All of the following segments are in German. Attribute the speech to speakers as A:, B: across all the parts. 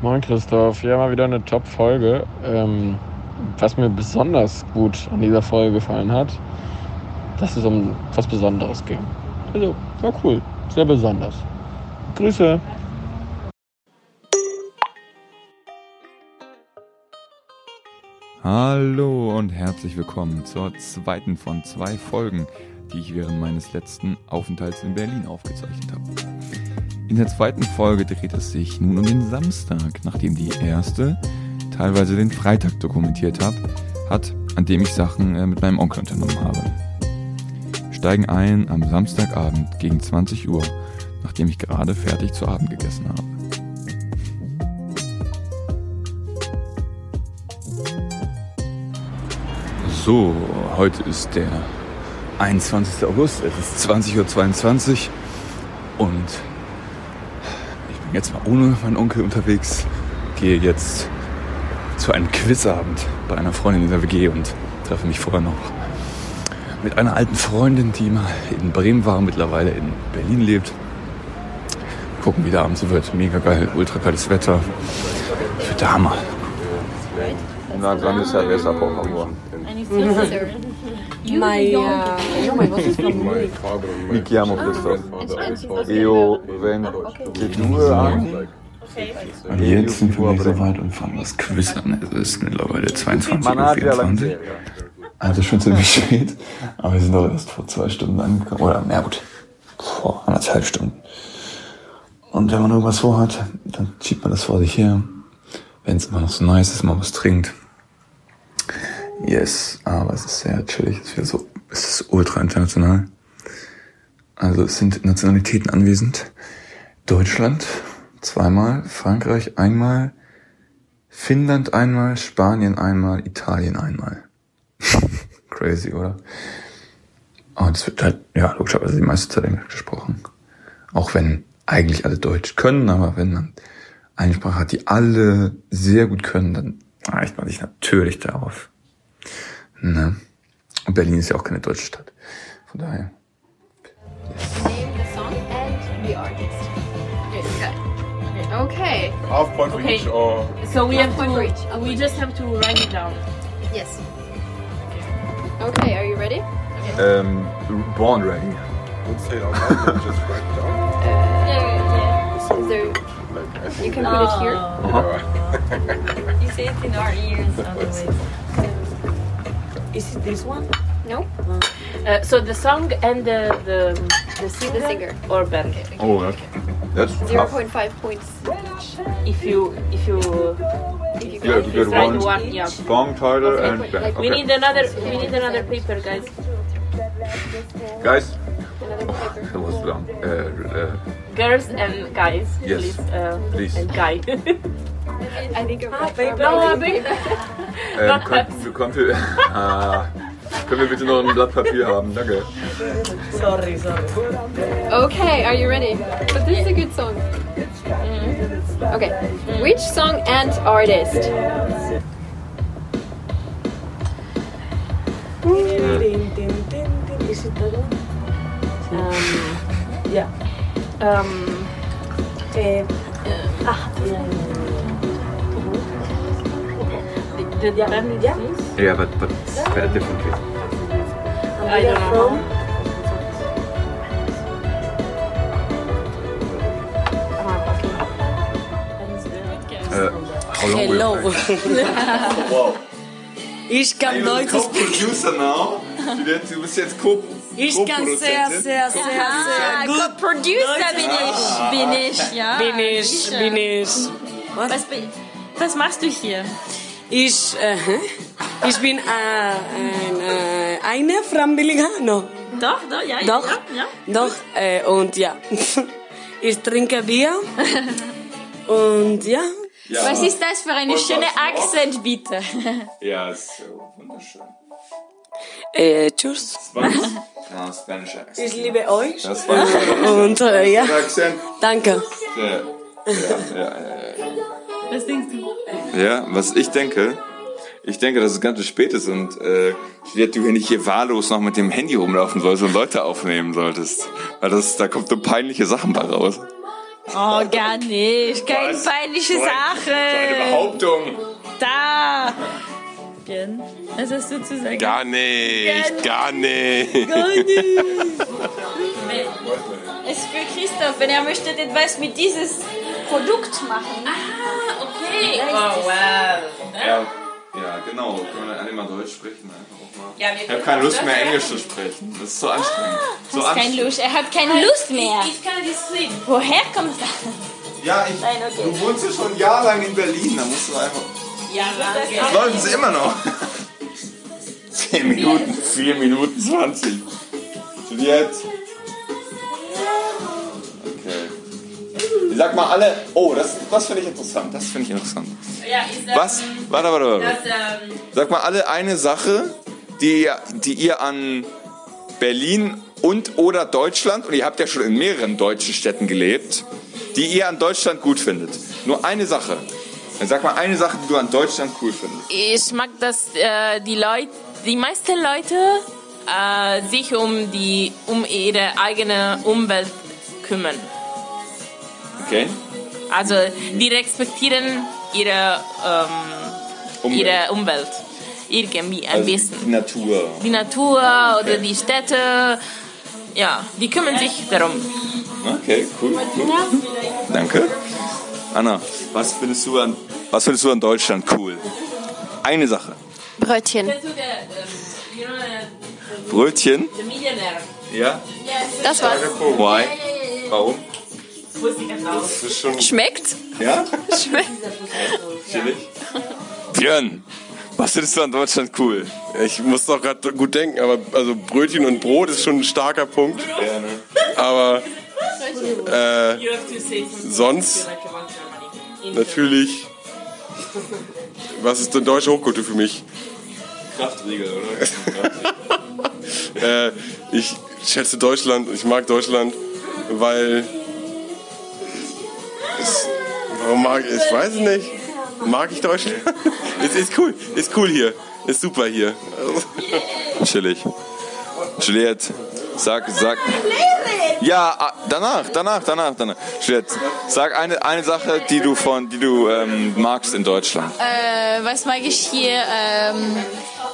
A: Moin Christoph, ja mal wieder eine Top-Folge. Ähm, was mir besonders gut an dieser Folge gefallen hat, dass es um was Besonderes ging. Also, war cool, sehr besonders. Grüße.
B: Hallo und herzlich willkommen zur zweiten von zwei Folgen, die ich während meines letzten Aufenthalts in Berlin aufgezeichnet habe. In der zweiten Folge dreht es sich nun um den Samstag, nachdem die erste teilweise den Freitag dokumentiert hab, hat, an dem ich Sachen äh, mit meinem Onkel unternommen habe. Steigen ein am Samstagabend gegen 20 Uhr, nachdem ich gerade fertig zu Abend gegessen habe. So, heute ist der 21. August, es ist 20.22 Uhr und jetzt mal ohne meinen Onkel unterwegs, gehe jetzt zu einem Quizabend bei einer Freundin in der WG und treffe mich vorher noch mit einer alten Freundin, die mal in Bremen war, mittlerweile in Berlin lebt. Gucken, wie der Abend so wird. Mega geil, ultra geiles Wetter. Wird der Hammer.
C: Na, dann ist ja besser, por favor.
D: Uh, io mai voce
C: Mi chiamo Christoph. Io vengo che due anni.
B: Und jetzt sind wir so weit und fangen das Quiz an. Es ist mittlerweile 22.24 Uhr. Also schon ziemlich spät. Aber wir sind doch erst vor zwei Stunden angekommen. Oder, na gut, vor anderthalb Stunden. Und wenn man irgendwas vorhat, dann schiebt man das vor sich her. Wenn es immer noch so nice ist, man was trinkt. Yes, aber es ist sehr chillig. Es ist, so, es ist ultra international. Also es sind Nationalitäten anwesend. Deutschland zweimal, Frankreich einmal, Finnland einmal, Spanien einmal, Italien einmal. Crazy, oder? Und es wird halt, ja, logischerweise die meiste Zeit Englisch gesprochen. Auch wenn eigentlich alle Deutsch können, aber wenn man eine Sprache hat, die alle sehr gut können, dann reicht man sich natürlich darauf. Ne? Und Berlin ist ja auch keine deutsche Stadt. Von daher.
D: Name the song and the artist. Okay.
C: Half point for
E: Okay.
C: each or
E: So we have
D: point
E: to.
D: for each. One
E: We just have to write it down.
D: Yes. Okay, are you ready?
C: um, born ready. Don't say it out loud, just write it down.
D: Yeah.
C: So,
D: So
C: like,
D: you can put it here.
C: uh,
F: You say it in our ears otherwise. Is it this one?
D: No?
E: Uh, so the song and the the the singer,
D: singer.
E: or band.
C: Oh, that's, that's
D: Zero
C: tough.
D: point five points each.
E: If you if you
D: If you
C: You have to get one
E: one, yeah.
C: song title
D: Okay,
C: and band.
D: like-
E: We need another we need another paper, guys.
C: Guys,
D: Another paper.
C: that was long. Uh, uh,
E: Girls and guys,
C: Yes.
E: please. Uh,
C: Please.
E: And guy.
D: I think of
F: Ah, paper.
E: no, a big.
C: ähm, könnten, könnten, wir, ah, können wir bitte noch ein Blatt Papier haben? Danke.
F: Sorry, sorry.
D: Okay, are you ready? But this is a good song. Okay. Which song and artist?
F: Is it that one?
E: Um,
F: Yeah.
E: um,
F: Eh, ah, yeah, yeah,
E: the, the
F: Yeah.
E: band
F: Yeah.
C: but, but spell differently.
F: yeah. And
E: I don't know.
F: from?
E: Ah.
C: Uh, how long
G: Hello.
C: Wow.
G: Ich kann Deutsch sprechen.
C: Co-Producer now. Du, bist jetzt Co
G: Ich kann sehr, sehr, sehr, sehr gut.
H: Producer bin ich, bin ich, ja.
G: Bin ich, bin ich.
H: Was, was machst du hier?
G: Ich, äh, ich bin äh, ein, äh, eine from Billigano.
H: Doch, doch, ja,
G: Doch,
H: ja, ja.
G: doch, äh, und ja. Ich trinke Bier. Und ja,
H: Was ist das für eine schöne Akzent, bitte?
C: Ja, ist so wunderschön.
G: äh, tschüss.
C: Spanisch? Ja, Spanish accent.
G: Ich liebe euch.
C: Ja, Spanish accent.
G: Und äh, ja, danke.
C: Ja, ja, ja, ja.
H: Was denkst du?
C: Ja, was ich denke, ich denke, dass es ganz spät ist und äh, du hier nicht hier wahllos noch mit dem Handy rumlaufen sollst und Leute aufnehmen solltest. Weil das, da kommt so peinliche Sachen bei raus.
H: Oh, gar nicht. Keine
B: Was?
H: peinliche
B: So ein-
H: Sache.
B: So eine Behauptung.
H: Da. Was hast du zu sagen?
I: Gar nicht, gar nicht.
H: Es ist für Christoph, wenn er möchte etwas mit dieses Produkt machen.
E: Ah, okay.
H: Oh,
E: wow.
B: Ja, ja genau. Können wir dann alle mal Deutsch sprechen? Einfach auch mal.
E: Ja, wir
B: Ich habe keine Lust mehr. Englisch zu sprechen. Das ist so anstrengend. So
H: Hast keine
B: anstrengend.
H: Lust. Er hat keine Lust mehr.
E: Ich kann das reden.
H: Woher kommt das?
B: Ja, ich,
H: Nein, okay.
B: du wohnst ja schon jahrelang in Berlin. Da musst du einfach.
E: Ja.
B: Das läuft sie immer noch. 10 Minuten, 4 Minuten 20. Juliette. Sag mal alle. Oh, das, das finde ich interessant. Das finde ich interessant.
E: Ja, das,
B: Was? Warte, warte, warte.
E: Das, ähm,
B: Sag mal alle eine Sache, die, ihr- die ihr an Berlin und oder Deutschland, und ihr habt ja schon in mehreren deutschen Städten gelebt, die ihr an Deutschland gut findet. Nur eine Sache. Dann sag mal eine Sache, die du an Deutschland cool findest.
E: ich mag, dass äh, die Leute, die meisten Leute äh, sich um die um ihre eigene Umwelt kümmern.
B: Okay?
E: Also die respektieren ihre ähm,
B: Umwelt.
E: ihre Umwelt irgendwie ein
B: Also
E: bisschen.
B: die Natur.
E: Die Natur oder die Städte, ja, die kümmern sich darum.
B: Okay, cool. cool. Danke. Anna, was findest du an, was findest du an Deutschland cool? Eine Sache.
D: Brötchen.
B: Brötchen? Ja?
D: Das war's.
B: Why? Warum?
I: Das ist schon
D: Schmeckt?
B: Ja?
D: Schmeckt.
B: Chillig. Björn, was findest du an Deutschland cool?
I: Ich muss doch gerade gut denken, aber also Brötchen und Brot ist schon ein starker Punkt.
B: Ja, ne?
I: Aber äh, sonst natürlich. Was ist denn deutsche Hochkultur für mich?
B: Kraftriegel, oder?
I: Äh, ich schätze Deutschland, ich mag Deutschland, weil. Warum mag ich? Weiß es nicht. Mag ich Deutschland? es ist cool, ist cool hier. Ist super hier.
B: Chillig. Juliette, sag, sag. Ja, ah, danach, danach, danach, danach. Juliette, sag eine, eine Sache, die du von, die du ähm, magst in Deutschland.
H: Äh, was mag ich hier? Ähm,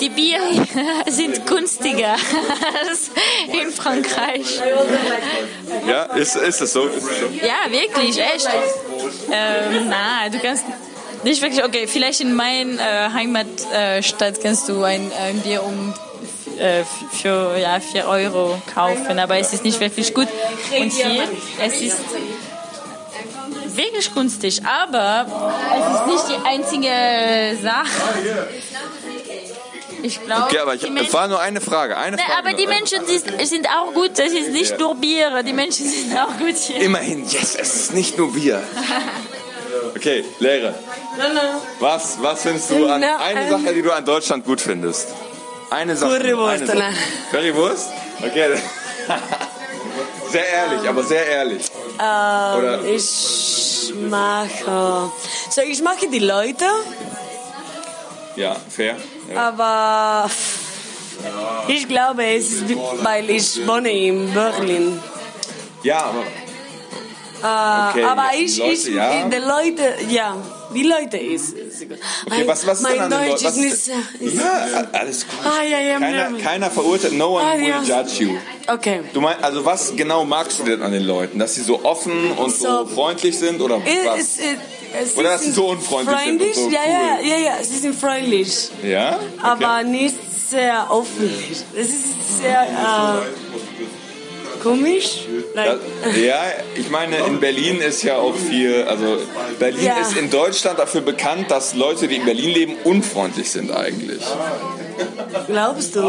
H: die Bier sind günstiger als in Frankreich.
B: Ja, ist, ist es so? Ist so?
H: Ja, wirklich, echt. Ähm, na, du kannst nicht wirklich, okay, vielleicht in meiner äh, Heimatstadt kannst du ein, ein Bier um äh, für ja, 4 Euro kaufen, aber es ist nicht wirklich gut. Und hier, es ist wirklich günstig, aber es ist nicht die einzige Sache. Ich glaube,
B: Okay, aber ich,
H: die
B: es
H: Menschen,
B: war nur eine Frage. Eine
H: Na,
B: Frage
H: aber die
B: nur.
H: Menschen sind, sind auch gut, das ist nicht
B: Ja.
H: nur Bier, die Menschen sind auch gut hier.
B: Immerhin, yes, es ist nicht nur Bier. Okay, Lehre. Was, was findest du an eine
J: ähm,
B: Sache, die du an Deutschland gut findest? Eine Sache.
J: Currywurst,
B: eine Sache. Currywurst? Okay. Sehr ehrlich, aber sehr ehrlich. Oder
J: Ähm, ich äh, so ich mag die Leute,
B: ja, fair. Ja.
J: aber ich glaube, es ist, weil ich wohne in Berlin.
B: ja, aber
J: Äh,
B: Okay,
J: aber ich,
B: Leute,
J: ich,
B: ja.
J: die Leute, ja, die Leute ist. Ist
B: okay, was, was ist
J: mein
B: denn an den
J: Deutsch
B: Leuten?
J: ist
B: was
J: nicht. Ist,
B: Ja, alles gut.
J: ah, ja, ja,
B: Keiner, keiner verurteilt, no one
J: Ah,
B: will
J: ja.
B: judge you.
J: Okay.
B: Du meinst, also was genau magst du denn an den Leuten? Dass sie so offen und so,
J: So-
B: freundlich sind oder was?
J: Es, es
B: Oder dass sie so unfreundlich sind so
J: ja, ja,
B: cool.
J: ja, ja, sie sind freundlich,
B: Ja?
J: aber nicht sehr öffentlich. Es ist sehr äh, komisch. Like,
B: ja, ich meine, in Berlin ist ja auch viel, also Berlin
J: Ja.
B: ist in Deutschland dafür bekannt, dass Leute, die in Berlin leben, unfreundlich sind eigentlich.
J: glaubst du?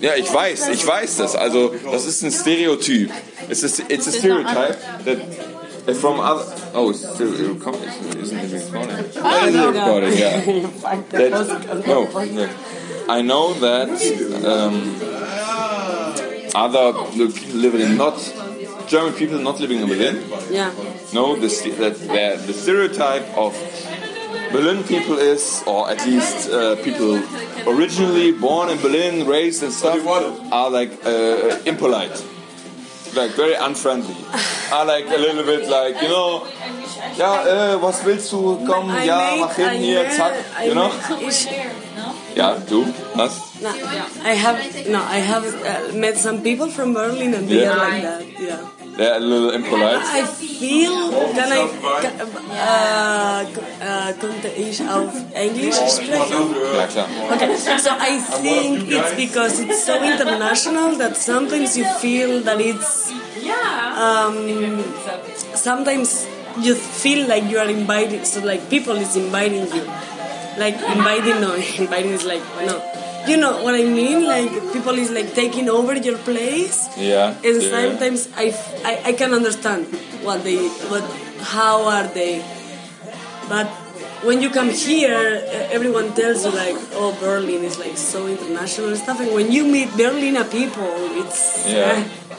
B: Ja, ich weiß, ich weiß das. Also, das ist ein Stereotyp. It's a, it's a stereotype that from other. Oh, it's still recording. Isn't it recording? Oh, it is recording, yeah. That, no. I know that um, other people living in not German people not living in Berlin
J: Ja.
B: know the, that the, the stereotype of Berlin people is, or at least uh, people originally born in Berlin, raised and stuff, are like uh, impolite. like very unfriendly. are like a little bit like you know. Ja, äh, was willst du? Komm, ja, mach hin hier, zack, you know.
G: Ich-
B: du, was?
G: No, I have no. I have uh, met some people from Berlin, and they
B: Yeah.
G: are like that. Yeah.
B: They're a little impolite.
G: I feel. Can I? Can, uh, uh, auf Englisch sprechen?
B: Ja.
G: Okay, so I think it's because it's so international that sometimes you feel that it's. Yeah um, sometimes you feel like you are invited, so like people is inviting you. Like inviting, no, inviting is like, no. You know what I mean? Like people is like taking over your place.
B: Yeah.
G: And
B: yeah.
G: sometimes I can understand what they, what, how are they. But when you come here, everyone tells you like, oh, Berlin is like so international and stuff. And when you meet Berliner people, it's
B: Yeah.
G: uh,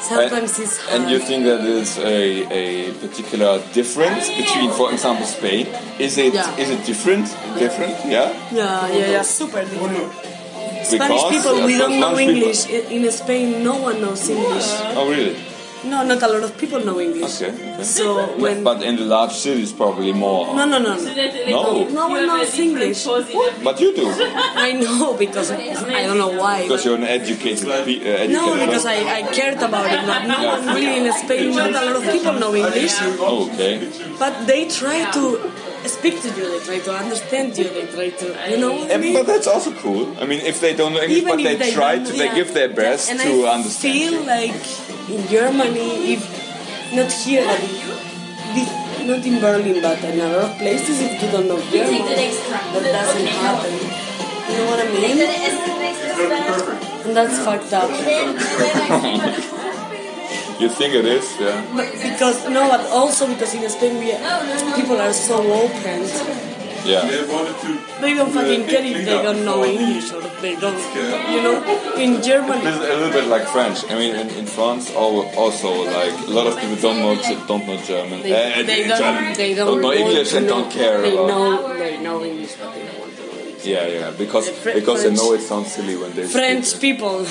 G: sometimes it's hard.
B: And you think that there's a, a particular difference between, for example, Spain? Is it
G: Yeah.
B: is it different? Different? Yeah.
G: yeah, yeah, yeah, super different. Spanish
B: Because,
G: people, we don't know
B: people-
G: English. In in Spain, no one knows English.
B: Oh, really?
G: No, not a lot of people know English.
B: Okay. okay.
G: So when
B: But in the large cities, probably more.
G: no, no, no, no,
B: No.
G: no one knows English.
B: But you do.
G: I know because I don't know why.
B: Because you're an educated, pe- uh, educated
G: No, because. I, I cared about it, but no one really in Spain, not a lot of people know English,
B: Oh, okay.
G: but they try to speak to you, they try to understand you, they try to, you know what I mean?
B: but that's also cool. I mean, if they don't know English, but
G: Even if
B: they, try
G: don't-
B: to, they
G: yeah.
B: give their best
G: and
B: to
G: I
B: understand.
G: feel
B: you.
G: like in Germany, if not here, like, not in Berlin, but in a lot of places, if you don't know German, that doesn't happen. You know what I mean? And that's fucked up.
B: You think it is? Yeah.
G: But because no, but also because in Spain we people are so open.
B: Yeah.
G: They wanted to they don't fucking care if they don't know English or if they don't. You know, in Germany.
B: It's a little bit like French. I mean, in, in France, also like a lot of people don't know don't know German.
G: They,
B: Uh,
G: they don't. They don't,
B: know English and
G: know-
B: don't care
G: They
B: about.
G: know. They know English, but they don't want to know English.
B: Yeah, yeah. Because
G: The Fr-
B: because they know it sounds silly when they
G: French
B: speak.
G: people.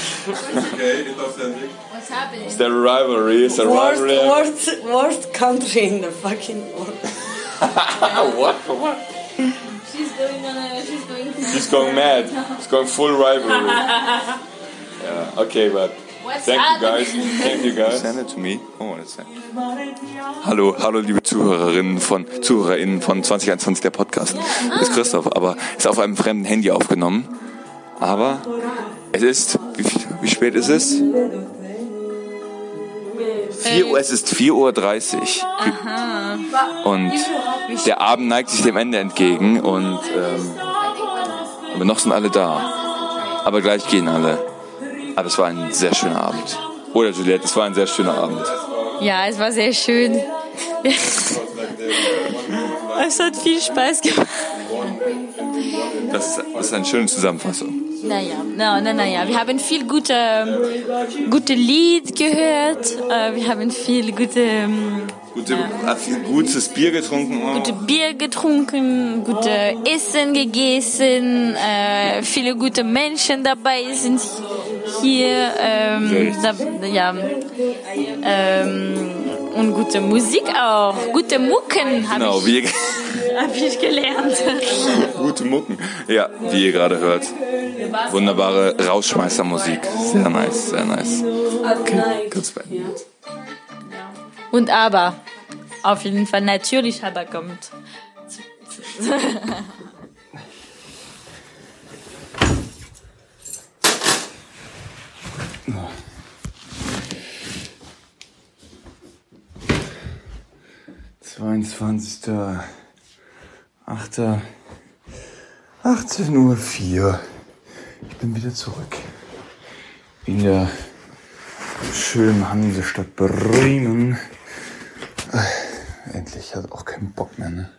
D: What's happening?
B: Is there a rivalry? There a
G: worst,
B: rivalry?
G: worst, worst country in the fucking world.
B: what? What?
D: She's going on a. She's going.
B: She's going mad. She's going full rivalry. Yeah. Okay, but
D: What's
B: thank you guys. Thank you guys. Send it to me. Oh, one sec. Hallo, hallo liebe Zuhörerinnen von Zuhörerinnen von 2021 der Podcast. Das ist Christoph, aber ist auf einem fremden Handy aufgenommen. Aber es ist wie, wie spät ist es? 4 Uhr, es ist 4.30 Uhr. Und der Abend neigt sich dem Ende entgegen und ähm, aber noch sind alle da. Aber gleich gehen alle. Aber es war ein sehr schöner Abend. Oder Juliette, es war ein sehr schöner Abend.
H: Ja, es war sehr schön. es hat viel Spaß gemacht.
B: Das, das ist eine schöne Zusammenfassung.
H: Naja, na, na, naja, wir haben viel gute, gute Lied gehört. Äh, wir haben viel gute, ähm,
B: Gute, hat viel gutes Bier getrunken. auch.
H: gute Bier getrunken, gute Essen gegessen. Äh, viele gute Menschen dabei sind hier. Ähm, da, ja, ähm, und gute Musik auch. Gute Mucken habe
B: Genau,
H: ich, hab ich gelernt.
B: gute Mucken. Ja, wie ihr gerade hört. Wunderbare Rausschmeißermusik. Sehr nice, sehr nice. Okay, kurz beenden.
H: Und aber, auf jeden Fall natürlich aber kommt.
C: Zweiundzwanzigster, achter, 18 Uhr vier. Bin wieder zurück. In der schönen Hansestadt Bremen. Äh, Endlich, hat auch keinen Bock mehr, ne?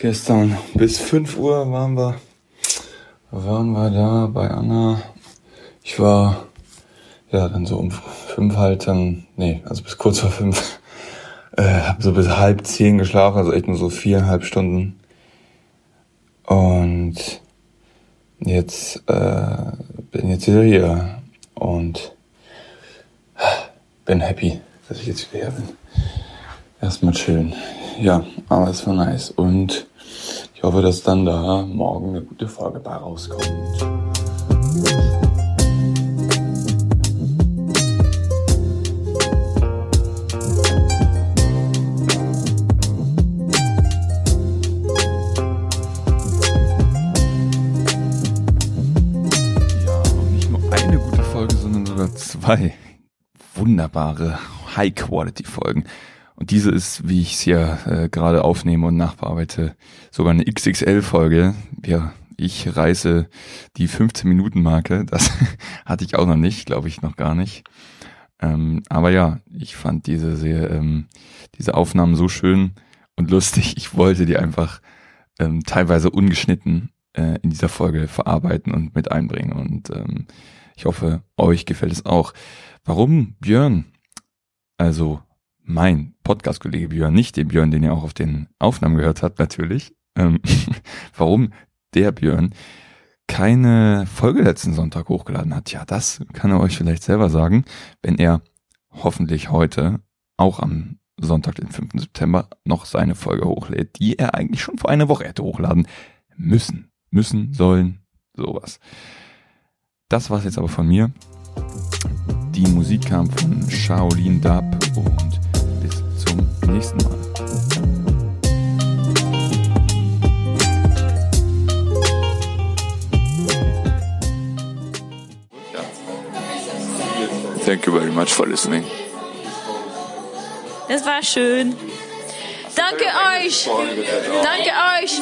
C: Gestern bis 5 Uhr waren wir, waren wir da bei Anna. Ich war, ja, dann so um fünf halt dann, nee, also bis kurz vor fünf, äh, hab so bis halb zehn geschlafen, also echt nur so viereinhalb Stunden. Und jetzt, äh, bin jetzt wieder hier. Und
B: bin happy, dass ich jetzt wieder hier bin. Erstmal chillen. Ja, aber es war nice. Und ich hoffe, dass dann da morgen eine gute Folge bei rauskommt. Zwei wunderbare High-Quality-Folgen. Und diese ist, wie ich es hier äh, gerade aufnehme und nachbearbeite, sogar eine XXL-Folge. Ja, ich reiße die 15-Minuten-Marke. Das hatte ich auch noch nicht, glaube ich noch gar nicht. Ähm, aber ja, ich fand diese sehr, ähm, diese Aufnahmen so schön und lustig. Ich wollte die einfach ähm, teilweise ungeschnitten äh, in dieser Folge verarbeiten und mit einbringen. Und ähm, ich hoffe, euch gefällt es auch. Warum Björn? Also mein Podcast-Kollege Björn, nicht den Björn, den ihr auch auf den Aufnahmen gehört habt, natürlich. Ähm, warum der Björn keine Folge letzten Sonntag hochgeladen hat? Ja, das kann er euch vielleicht selber sagen, wenn er hoffentlich heute auch am Sonntag, den 5. September, noch seine Folge hochlädt, die er eigentlich schon vor einer Woche hätte hochladen müssen. Müssen, sollen, sowas. Das war's jetzt aber von mir. Die Musik kam von Shaolin Dub und bis zum nächsten Mal.
I: Thank you very much for listening.
H: Das war schön. Danke euch. Danke euch.